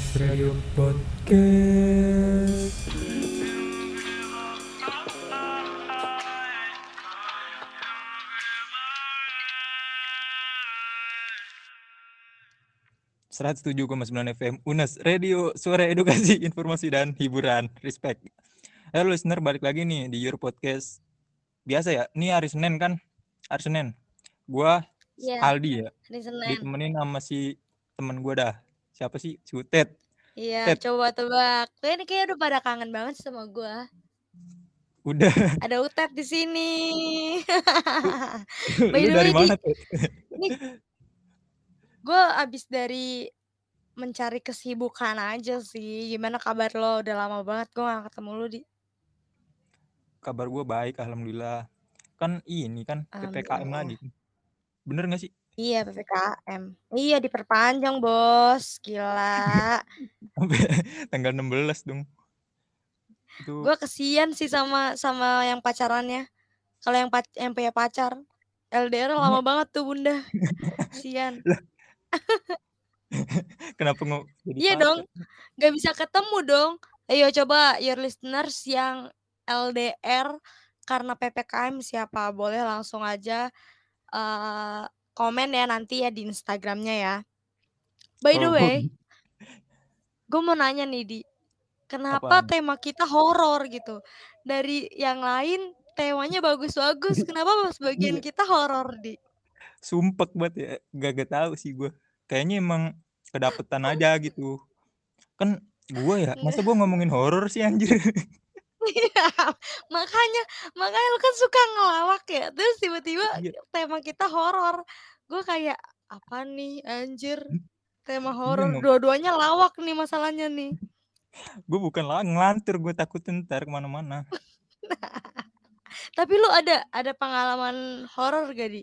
Unas Radio Podcast. Seratus tujuh koma sembilan FM Unas Radio Suara Edukasi Informasi dan Hiburan. Respect. Halo listener balik lagi nih di Your Podcast. Biasa ya, ini hari Senin kan? Hari Senin. Gua Iya, Aldi ya? Hari Senin. Ditemenin sama si temen gua dah Siapa sih? Si Utet Iya, Ted. coba tebak. Kayaknya kayak udah pada kangen banget sama gua. Udah Ada Utet di sini. Lu dari way, mana tuh? ini gua abis dari mencari kesibukan aja sih. Gimana kabar lo? Udah lama banget gua gak ketemu lu di. Kabar gua baik Alhamdulillah Kan ini kan PPKM lagi Bener gak sih? Iya, PPKM. Iya, diperpanjang, Bos. Gila. Sampai tanggal 16 dong Itu Gua kesian sih sama sama yang pacarannya. Kalau yang pac yang punya pacar, LDR lama banget tuh, Bunda. Kesian. kenapa nggak jadi Iya pacar? dong, nggak bisa ketemu dong. Ayo coba your listeners yang LDR karena PPKM siapa? Boleh langsung aja eh komen ya nanti ya di Instagramnya ya. By the Oh. way, gue mau nanya nih di, kenapa Apaan? tema kita horor gitu? Dari yang lain temanya bagus-bagus, kenapa pas bagian Iya. kita horor di? Sumpek banget ya, gak, gak tahu sih gue. Kayaknya emang kedapetan aja gitu. Kan gue ya, masa gue ngomongin horor sih anjir. Iya, makanya makanya lu kan suka ngelawak ya. Terus tiba-tiba Iya. tema kita horor. Gue kayak apa nih anjir? Tema Iya, horor dua-duanya lawak nih masalahnya nih. gue bukan lah ngelantur, gue takut ntar ke mana-mana. Tapi lu ada ada pengalaman horor gak di?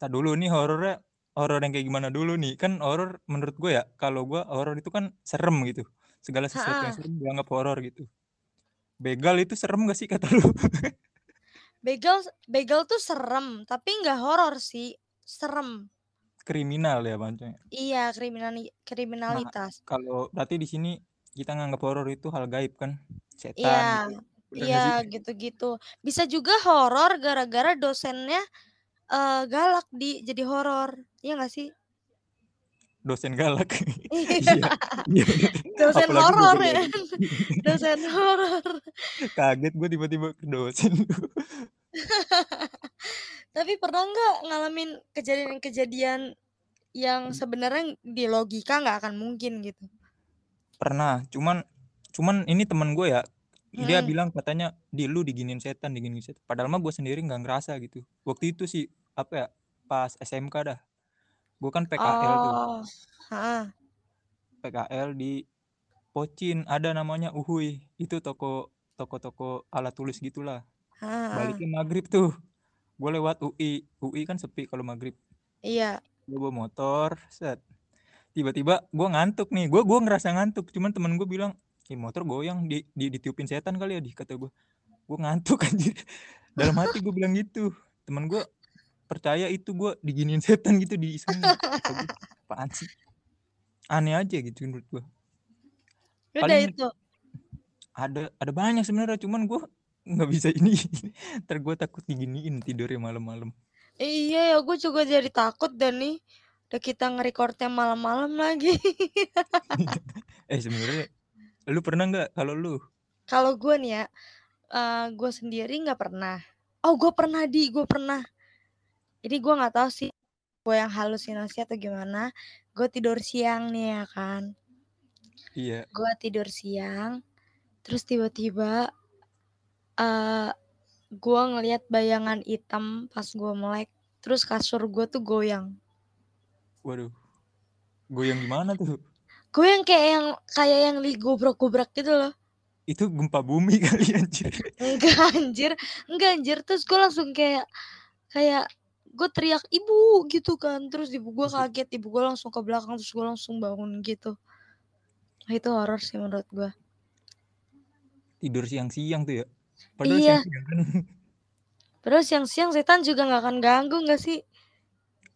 Tak dulu nih horornya, horor yang kayak gimana dulu nih? Kan horor menurut gue ya, kalau gue horor itu kan serem gitu. Segala sesuatu yang serem dianggap horor gitu. Begal itu serem gak sih kata lu? Begal begal tuh serem, tapi nggak horor sih. Serem. Kriminal ya bacanya. Iya, kriminali Nah, kriminalitas. kalau berarti di sini kita nganggap horor itu hal gaib kan? Setan Iya, gitu. Bener iya gitu-gitu. Bisa juga horor gara-gara dosennya eh galak di jadi horor. Iya gak sih? Dosen galak. Iya. Iya. Iya. Dosen horor ya. galak. Dosen horor. Kaget gue tiba-tiba ke dosen. Tapi pernah nggak ngalamin kejadian-kejadian yang Hmm. sebenarnya di logika nggak akan mungkin gitu? Pernah, cuman cuman ini temen gue ya, dia Mm-mm. bilang katanya, "Di lu diginiin setan, diginiin setan." Padahal mah gue sendiri nggak ngerasa gitu. Waktu itu sih apa ya? Pas SMK dah. Gue kan PKL tuh. Oh, heeh. PKL di Pocin ada namanya Uhuy. Itu toko toko-toko alat tulis gitulah. Heeh. Baliknya maghrib tuh. Gue lewat UI. UI kan sepi kalau maghrib. Iya. Gue bawa motor, set. Tiba-tiba gue ngantuk nih. Gue gua ngerasa ngantuk. Cuman temen gue bilang, "Ih, motor goyang di, di ditiupin setan kali ya di kata gue." Gue ngantuk anjir. Dalam hati gue bilang gitu. Temen gue percaya itu gue diginiin setan gitu di sana. Gue, apaan sih? Aneh aja gitu menurut gue. Udah Paling itu. ada ada banyak sebenarnya cuman gue nggak bisa ini. Ntar gue takut diginiin tidurnya malam-malam. Iya ya, gue juga jadi takut dan nih. Udah kita nge-recordnya malam-malam lagi. eh sebenarnya lu pernah nggak kalau lu Kalau gue nih ya, eh gue sendiri nggak pernah. Oh, gue pernah di, gue pernah. Jadi gue nggak tahu sih gue yang halusinasi atau gimana. Gue tidur siang nih ya kan. iya Gue tidur siang, terus tiba-tiba eh gue ngelihat bayangan hitam pas gue melek. Terus kasur gue tuh goyang. waduh goyang gimana tuh Goyang kayak yang kayak yang li gobrak-gobrak gitu loh. itu gempa bumi kali anjir Enggak anjir, enggak anjir. Terus gue langsung kayak kayak gue teriak ibu gitu kan. Terus ibu gue kaget, ibu gue langsung ke belakang terus gue langsung bangun gitu. Nah, itu horor sih menurut gue. tidur siang-siang tuh ya padahal Iya. siang-siang kan Padahal siang-siang setan juga nggak akan ganggu nggak sih?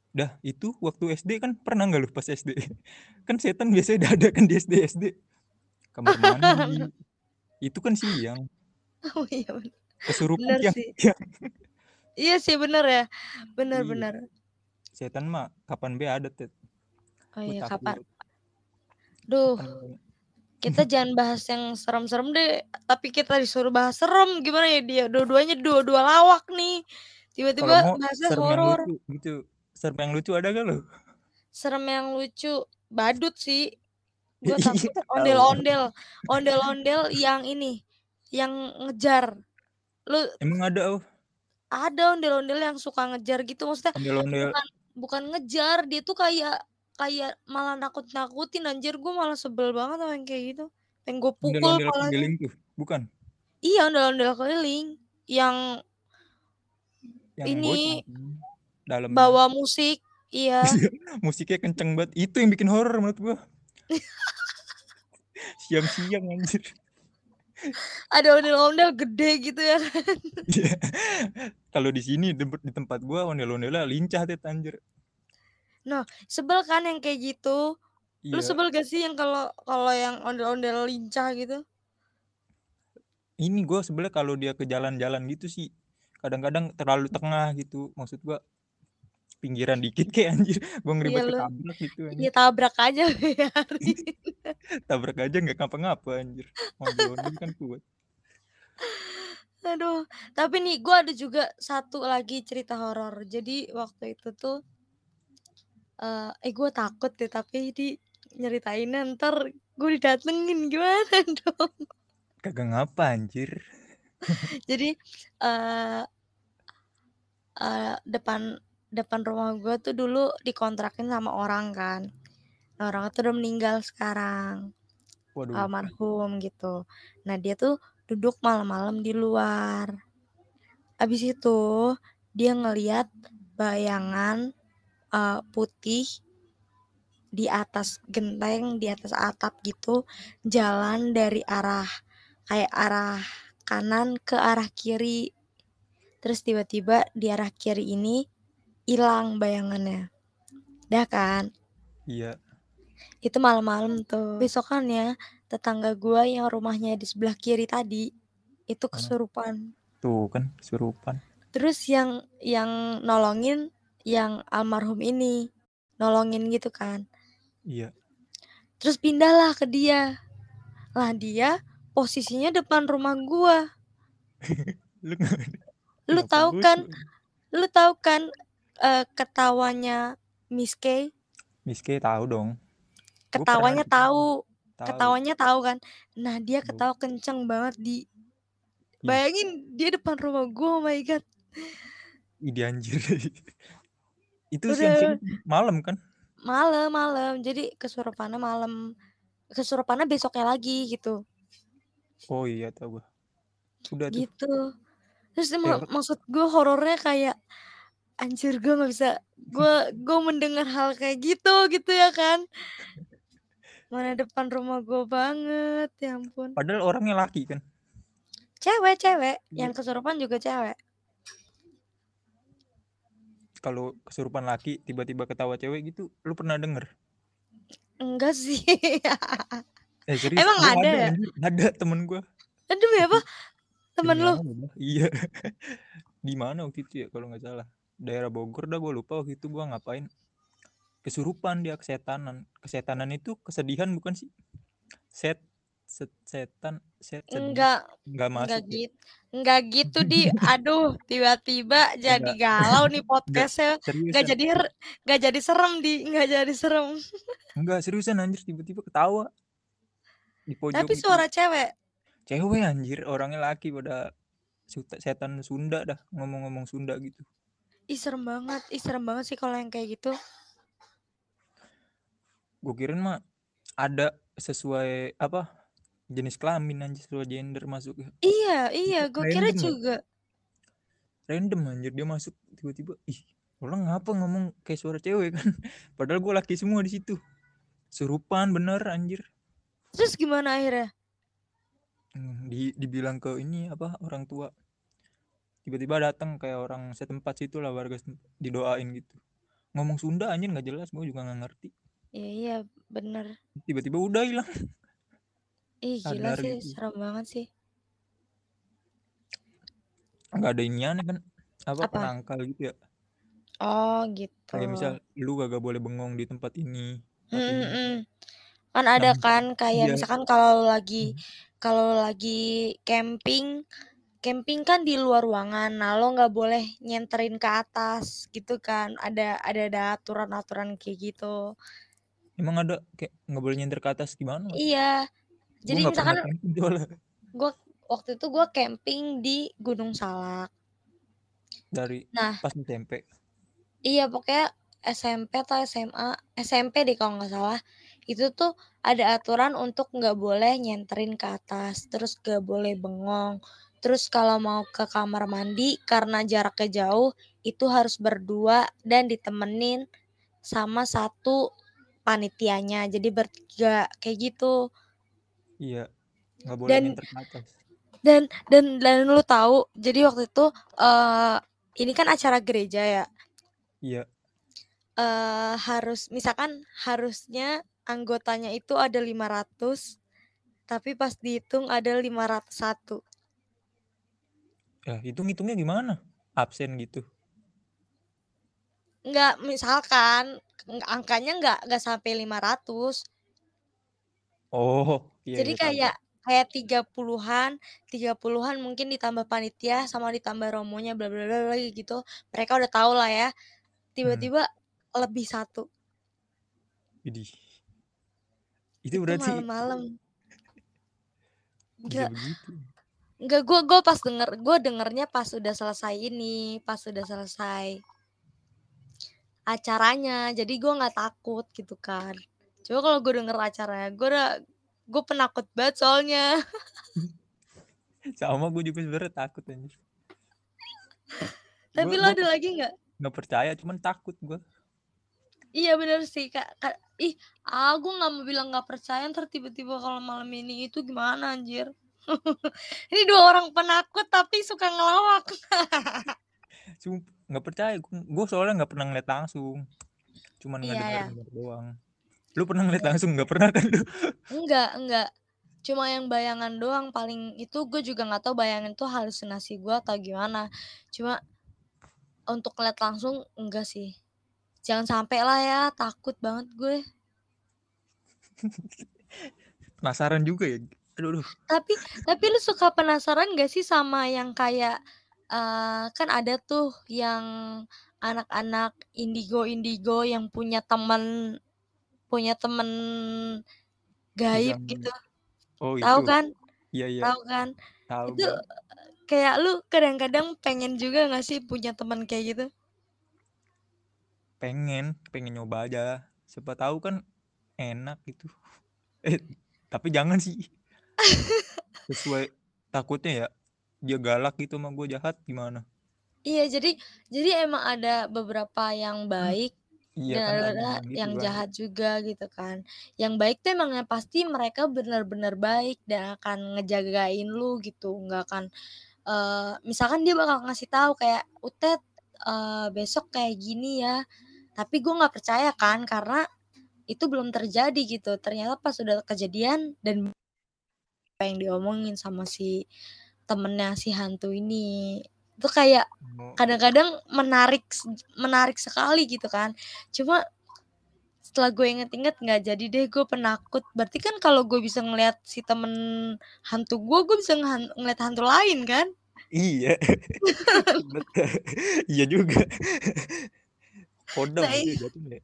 dah itu waktu SD kan pernah nggak lu pas SD kan setan biasanya udah ada kan di SD SD kamar mandi itu kan siang oh iya bener, kesurupan bener sih siang iya sih bener ya. Bener iya. bener. Setan mah kapan be ada tet oh gue iya kapan? takut duh kapan kita jangan bahas yang serem-serem deh. Tapi kita disuruh bahas serem gimana ya dia? Dua-duanya dua-dua lawak nih. Tiba-tiba bahasnya serem yang horor. lucu gitu. Serem yang lucu ada gak lo serem yang lucu badut sih. Gue iya takut ondel-ondel ondel-ondel yang ini yang ngejar. Lu emang ada oh ada ondel-ondel yang suka ngejar gitu maksudnya ondel-ondel. bukan bukan ngejar dia tuh kayak kayak malah nakut-nakutin anjir gue malah sebel banget sama yang kayak gitu. Pengen gue pukul ondel-ondel palanya. keliling tuh bukan? Iya ondel-ondel keliling yang yang ini bocah dalamnya bawa musik iya. Musiknya kenceng banget. Itu yang bikin horor menurut gua. Siang-siang anjir. Ada ondel-ondel gede gitu ya kan. Iya. Kalau di sini di, di tempat gua ondel-ondelnya lincah teh anjir. Nah sebel kan yang kayak gitu? Lu iya. sebel gak sih yang kalau kalau yang ondel-ondel lincah gitu? Ini gua sebenarnya kalau dia ke jalan-jalan gitu sih kadang-kadang terlalu tengah gitu maksud gua pinggiran dikit kayak anjir. Gua iya ngeribet lu ketabrak gitu iya anjir tabrak aja tabrak aja nggak ngapa-ngapa anjir. Ondel-ondel kan kuat aduh tapi nih gua ada juga satu lagi cerita horor. Jadi waktu itu tuh eh eh gue takut deh tapi di nyeritainnya ntar gue didatengin. Gimana dong? Kagak ngapa anjir. Jadi eh eh, depan depan rumah gue tuh dulu dikontrakin sama orang kan. Nah, orang itu udah meninggal sekarang waduh. almarhum gitu. Nah dia tuh duduk malam-malam di luar. Abis itu dia ngeliat bayangan eh, putih di atas genteng di atas atap gitu jalan dari arah kayak arah kanan ke arah kiri. Terus tiba-tiba di arah kiri ini hilang bayangannya. Dah kan? Iya. Itu malam-malam tuh. Besokannya tetangga gua yang rumahnya di sebelah kiri tadi itu kesurupan. Tuh kan kesurupan. Terus yang yang nolongin yang almarhum ini nolongin gitu kan. Iya. Terus pindahlah ke dia. Lah dia posisinya depan rumah gua. Lu lu kenapa tahu kan lu tahu kan eh, ketawanya Miss K? Miske tahu dong. Gue ketawanya tahu tahu. ketawanya tahu kan? Nah dia ketawa kenceng banget di bayangin dia depan rumah gua oh my god. Ide anjir. Itu Udah. siang-siang malam kan? Malam malam. Jadi kesurupannya malam kesurupannya besoknya lagi gitu. Oh iya tahu gua. Udah tuh. Gitu. Terus dia ma- maksud gue horornya kayak anjir gue nggak bisa gue gue mendengar hal kayak gitu gitu ya kan mana depan rumah gue banget ya ampun. Padahal orangnya laki kan? Cewek cewek. Iya. yang kesurupan juga cewek. Kalau kesurupan laki tiba-tiba ketawa cewek gitu lu pernah denger? Enggak sih. Eh serius Emang gua ada? ya? ada temen gua. Aduh ya apa? Temen lu? Bang? iya. Di mana waktu itu ya kalau nggak salah? Daerah Bogor dah gue lupa waktu itu gua ngapain kesurupan dia kesetanan. Kesetanan itu kesedihan bukan sih? Set set setan set sedih. Enggak. Nggak masuk enggak ya. gitu enggak gitu di. Aduh tiba-tiba jadi galau nih podcastnya. Seriusan enggak jadi her- enggak jadi serem di. Enggak jadi serem. Enggak seriusan anjir. Tiba-tiba ketawa. Di pojok tapi suara cewek? Cewek anjir. Orangnya laki pada setan Sunda dah. Ngomong-ngomong Sunda gitu. Ih serem banget. Ih serem banget sih kalau yang kayak gitu gue kirain mah ada sesuai apa jenis kelamin anjir sesuai gender masuk iya iya gue kira random ya? juga. Random anjir dia masuk tiba-tiba ih orang ngapa ngomong kayak suara cewek kan? Padahal gue laki semua di situ. Serupan bener anjir. Terus gimana akhirnya? Hmm, di dibilang ke ini apa orang tua. Tiba-tiba datang kayak orang setempat situ lah warga didoain gitu. Ngomong Sunda anjir nggak jelas gue juga nggak ngerti Iya iya bener. tiba-tiba udah hilang Ih gila sadar sih gitu serem banget sih. nggak ada iniannya kan apa, Apa? penangkal gitu ya Oh kayak misal gitu. lu gak boleh bengong di tempat ini tempat ini mhm. Kan ada Nah, kan kayak iya. misalkan kalau lagi Hmm. kalau lagi camping camping kan di luar ruangan. Nah, lo nggak boleh nyenterin ke atas gitu kan. Ada ada ada aturan-aturan kayak gitu. Emang ada kayak nggak boleh nyender ke atas gimana? Iya. gue Jadi pernah misalkan gua waktu itu gua camping di Gunung Salak. dari Nah, pas SMP iya pokoknya SMP atau SMA, SMP deh kalau nggak salah. Itu tuh ada aturan untuk nggak boleh nyenterin ke atas, terus nggak boleh bengong. Terus kalau mau ke kamar mandi karena jaraknya jauh, itu harus berdua dan ditemenin sama satu panitianya. Jadi bertiga kayak gitu. iya nggak boleh Dan atas dan dan dan lu tahu, jadi waktu itu eh ini kan acara gereja ya. iya eh harus misalkan harusnya anggotanya itu ada 500 tapi pas dihitung ada 501. ya itu ngitungnya gimana absen gitu Enggak, misalkan ng- angkanya enggak enggak sampai 500. oh iya Jadi iya kayak kayak 30-an, 30-an mungkin ditambah panitia sama ditambah romonya bla bla bla bla gitu. Mereka udah tahu lah ya. hmm. Tiba-tiba lebih satu. Widih. itu Itu berarti malam-malam. begitu enggak gue gue pas denger gue dengernya pas udah selesai ini, pas udah selesai acaranya. Jadi gue nggak takut gitu kan. Coba kalau gue denger acaranya, gue udah gue penakut banget soalnya. sama gue juga sebenarnya takut anjir Tapi lo ada lagi nggak? nggak percaya cuman takut gue Iya bener sih kak. Kak- ih, gue nggak mau bilang nggak percaya ntar tiba-tiba kalau malam ini itu gimana anjir? ini dua orang penakut tapi suka ngelawak. Sumpah, nggak percaya gue soalnya nggak pernah ngeliat langsung cuman nggak Iya dengar ya. dengar doang lu pernah ngeliat langsung nggak pernah kan lu Enggak, enggak. Cuma yang bayangan doang paling itu gue juga nggak tahu bayangan itu halusinasi gue atau gimana. Cuma untuk ngeliat langsung enggak sih. Jangan sampai lah ya, takut banget gue. penasaran juga ya aduh, aduh. Tapi tapi lu suka penasaran gak sih sama yang kayak eh kan ada tuh yang anak-anak indigo-indigo yang punya teman punya temen gaib yang gitu. oh Tahu itu kan? iya iya Tahu kan? tahu Itu kayak lu kadang-kadang pengen juga gak sih punya teman kayak gitu? pengen pengen nyoba aja siapa tahu kan enak gitu eh tapi jangan sih sesuai takutnya ya dia galak gitu sama gue jahat gimana Iya, jadi jadi emang ada beberapa yang baik iya dan kan ada yang gitu yang kan jahat juga gitu kan. Yang baik tuh emang yang pasti mereka benar-benar baik dan akan ngejagain lu gitu, nggak akan eh misalkan dia bakal ngasih tahu kayak Utet eh, besok kayak gini ya. Tapi gue nggak percaya kan karena itu belum terjadi gitu. Ternyata pas udah kejadian dan apa yang diomongin sama si temennya si hantu ini. Itu kayak Oh, kadang-kadang menarik menarik sekali gitu kan. Cuma setelah gue inget-inget nggak jadi deh gue penakut. Berarti kan kalau gue bisa ngeliat si temen hantu gue gue bisa ngeliat hantu lain kan? Iya. Iya juga. Kodam nah, itu i- jatuhnya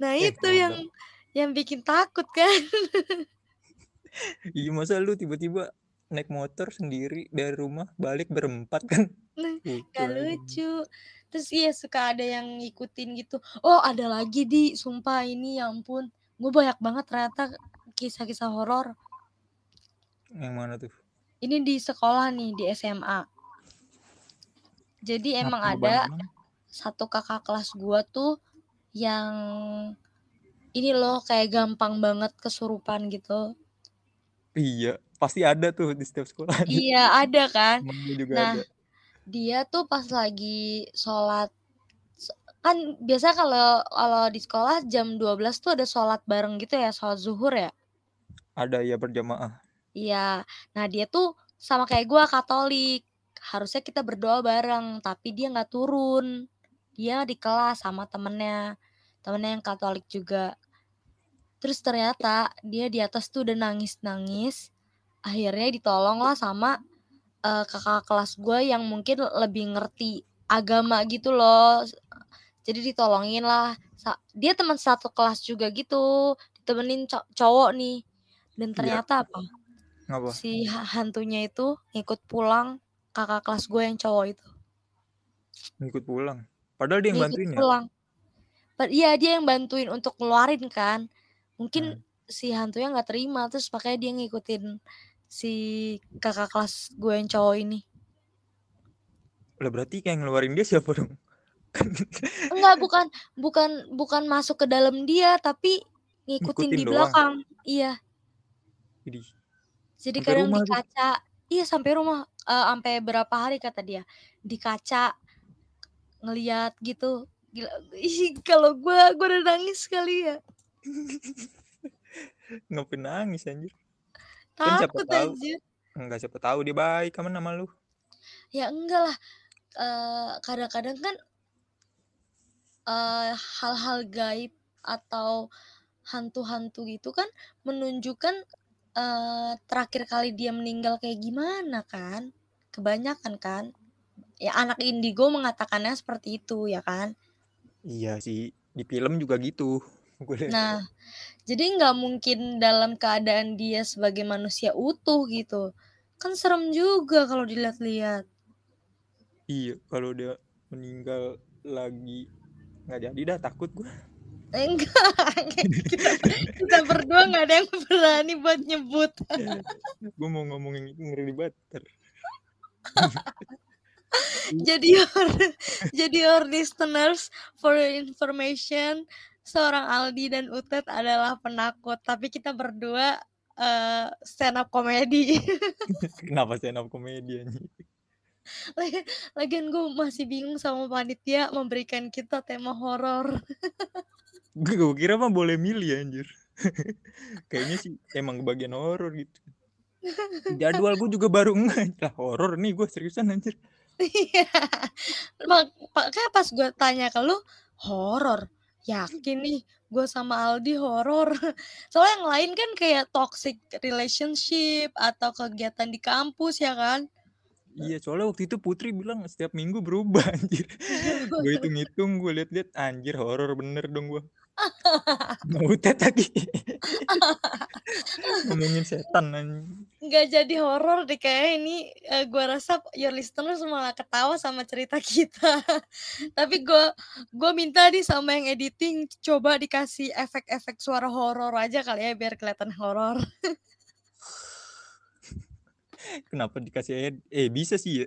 nah eh itu yang kodam. yang bikin takut kan? Iya masa lu tiba-tiba naik motor sendiri dari rumah balik berempat kan. Nah lucu gak lucu. Terus iya suka ada yang ngikutin gitu. Oh ada lagi di. Sumpah ini ya ampun. Gue banyak banget ternyata kisah-kisah horor. Yang mana tuh? Ini di sekolah nih di SMA jadi emang ada banget? satu kakak kelas gua tuh yang ini loh kayak gampang banget kesurupan gitu. Iya pasti ada tuh di setiap sekolah iya ada kan gue juga nah ada dia tuh pas lagi sholat Kan biasa kalau kalau di sekolah jam 12.00 tuh ada sholat bareng gitu ya, sholat zuhur ya? Ada, iya berjamaah. Iya. Nah, dia tuh sama kayak gua Katolik, harusnya kita berdoa bareng, tapi dia nggak turun. Dia di kelas sama temennya, temennya yang Katolik juga. Terus ternyata dia di atas tuh udah nangis-nangis, akhirnya ditolonglah sama, eee, kakak kelas gue yang mungkin lebih ngerti agama gitu loh. Jadi ditolonginlah, sa dia teman satu kelas juga gitu, ditemenin co cowok nih. Dan Iya. ternyata apa? Ngapa? Si ha hantunya itu ngikut pulang kakak kelas gue yang cowok itu. Ngikut pulang? Padahal dia yang Ngikut bantuin ya? pulang. Pad iya, dia yang bantuin untuk ngeluarin kan. Mungkin Hmm. si hantunya nggak terima, terus makanya dia ngikutin si kakak kelas gue yang cowok ini. Lah berarti yang ngeluarin dia siapa dong? Enggak, bukan bukan bukan masuk ke dalam dia, tapi ngikutin Ngikutin di doang? belakang. Iya. Jadi Sampai kadang di rumah tuh? kaca iya sampai rumah, eee, ampe berapa hari kata dia, di kaca ngelihat gitu. Gila, ih kalau gua, gua udah nangis kali ya. Ngapain nangis anjir? Kan siapa Takut tahu anjir. enggak, siapa tahu dia baik aman sama lu. Ya enggak lah, eee, kadang-kadang kan eee, hal-hal gaib atau hantu-hantu gitu kan menunjukkan, eee, terakhir kali dia meninggal kayak gimana kan. Kebanyakan kan. Ya anak indigo mengatakannya seperti itu, ya kan? Iya sih, di film juga gitu, gue liat. Nah, jadi nggak mungkin dalam keadaan dia sebagai manusia utuh gitu. Kan serem juga kalau dilihat-lihat. Iya, kalau dia meninggal lagi nggak jadi dah, takut gua. Enggak, kita kita berdua nggak ada yang berani buat nyebut. Gua mau ngomongin itu ngeri banget. Jadi your jadi your listeners, for your information, seorang Aldi dan Utet adalah penakut, tapi kita berdua, eee, stand up comedy. Kenapa stand up comedy anjing? Lagian gue masih bingung sama panitia memberikan kita tema horor. Gue kira mah boleh milih anjir. Kayaknya sih emang kebagian horor gitu. Jadwal gua juga baru ngeh, lah horor nih gua seriusan anjir. Iya. Mak makanya pas gue tanya ke lu, "Horor? Yakin nih gue sama Aldi horor?" Soalnya yang lain kan kayak toxic relationship atau kegiatan di kampus ya kan? Iya, soalnya waktu itu Putri bilang setiap minggu berubah anjir. Gue hitung-hitung, gue lihat-lihat, anjir horor bener dong gua. Sama Utet lagi. Ngomongin setan. Nggak jadi horor deh kayaknya ini, eee, gua rasa your listeners malah ketawa sama cerita kita. Tapi gua gua minta nih sama yang editing coba dikasih efek-efek suara horor aja kali ya biar kelihatan horor. Kenapa dikasih eh bisa sih ya.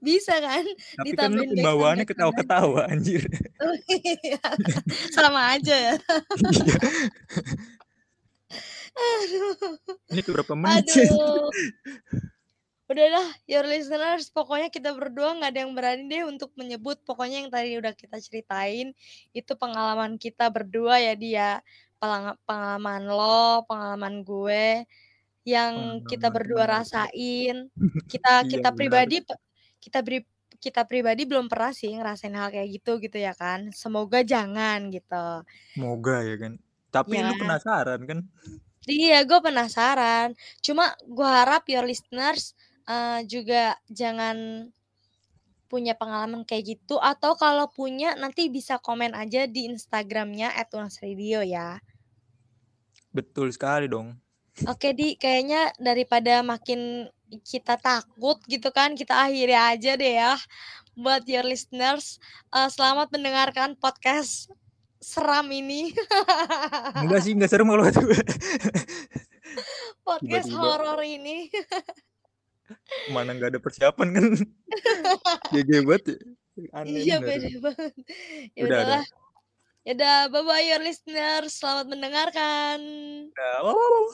Bisa kan? Tapi kan lu pembawaannya ketawa-ketawa anjir. Oh iya, sama aja ya. Iya. Aduh. Ini keberapa menit? Aduh. Udah dah, your listeners, pokoknya kita berdua nggak ada yang berani deh untuk menyebut, pokoknya yang tadi udah kita ceritain, itu pengalaman kita berdua ya Di. Pelanga pengalaman lo, pengalaman gue, yang kita Pengalaman berdua teman. rasain. Kita Iya kita pribadi kita bri kita pribadi belum pernah sih ngerasain hal kayak gitu, gitu ya kan. Semoga jangan gitu. Semoga ya kan. Tapi Ya lu penasaran kan? Iya, gue penasaran. Cuma gue harap your listeners, eee, juga jangan punya pengalaman kayak gitu, atau kalau punya nanti bisa komen aja di Instagram-nya @unasradio ya. Betul sekali dong. Oke Di, kayaknya daripada makin kita takut gitu kan, kita akhiri aja deh ya. Buat your listeners, eee, selamat mendengarkan podcast seram ini. Enggak sih, enggak serem kalau. Podcast horor ini. mana nggak ada persiapan kan. GG banget ya. Aneh Iya, bener. beda banget. Ya Udah, udah. udahlah. Ya udah, bye-bye your listeners, selamat mendengarkan. Wow.